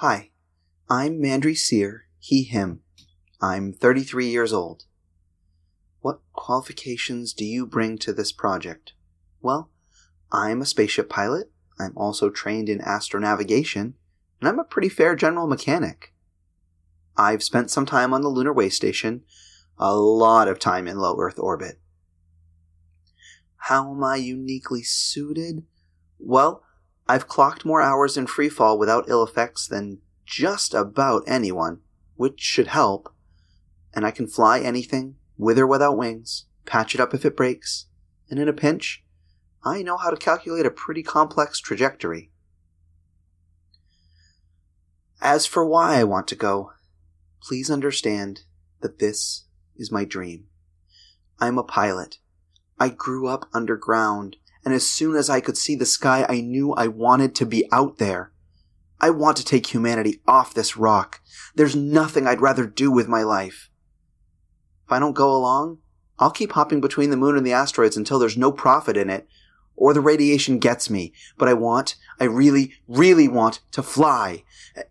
Hi, I'm Mandry Cyr, he, him. I'm 33 years old. What qualifications do you bring to this project? Well, I'm a spaceship pilot. I'm also trained in astronavigation, and I'm a pretty fair general mechanic. I've spent some time on the Lunar Way Station, a lot of time in low Earth orbit. How am I uniquely suited? Well, I've clocked more hours in freefall without ill effects than just about anyone, which should help. And I can fly anything, with or without wings, patch it up if it breaks, and in a pinch, I know how to calculate a pretty complex trajectory. As for why I want to go, please understand that this is my dream. I'm a pilot. I grew up underground, and as soon as I could see the sky, I knew I wanted to be out there. I want to take humanity off this rock. There's nothing I'd rather do with my life. If I don't go along, I'll keep hopping between the moon and the asteroids until there's no profit in it, or the radiation gets me. But I want, I really, really want to fly.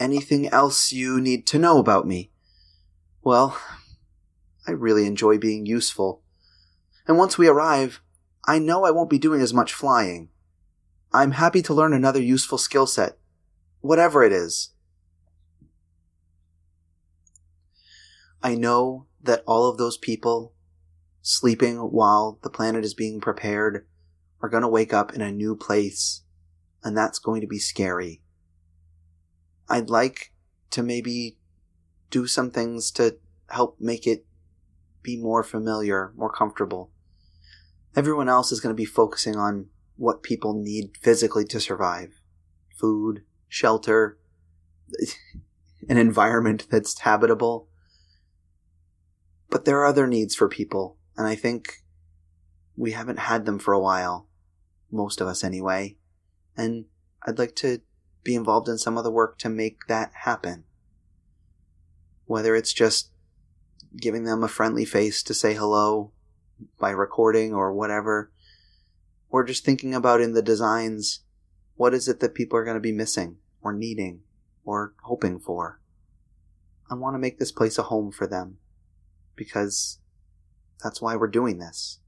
Anything else you need to know about me? Well, I really enjoy being useful. And once we arrive, I know I won't be doing as much flying. I'm happy to learn another useful skill set, whatever it is. I know that all of those people sleeping while the planet is being prepared are going to wake up in a new place, and that's going to be scary. I'd like to maybe do some things to help make it be more familiar, more comfortable. Everyone else is going to be focusing on what people need physically to survive food, shelter, an environment that's habitable. But there are other needs for people, and I think we haven't had them for a while. Most of us, anyway. And I'd like to be involved in some of the work to make that happen. Whether it's just giving them a friendly face to say hello by recording or whatever, or just thinking about in the designs what is it that people are going to be missing or needing or hoping for. I want to make this place a home for them because that's why we're doing this.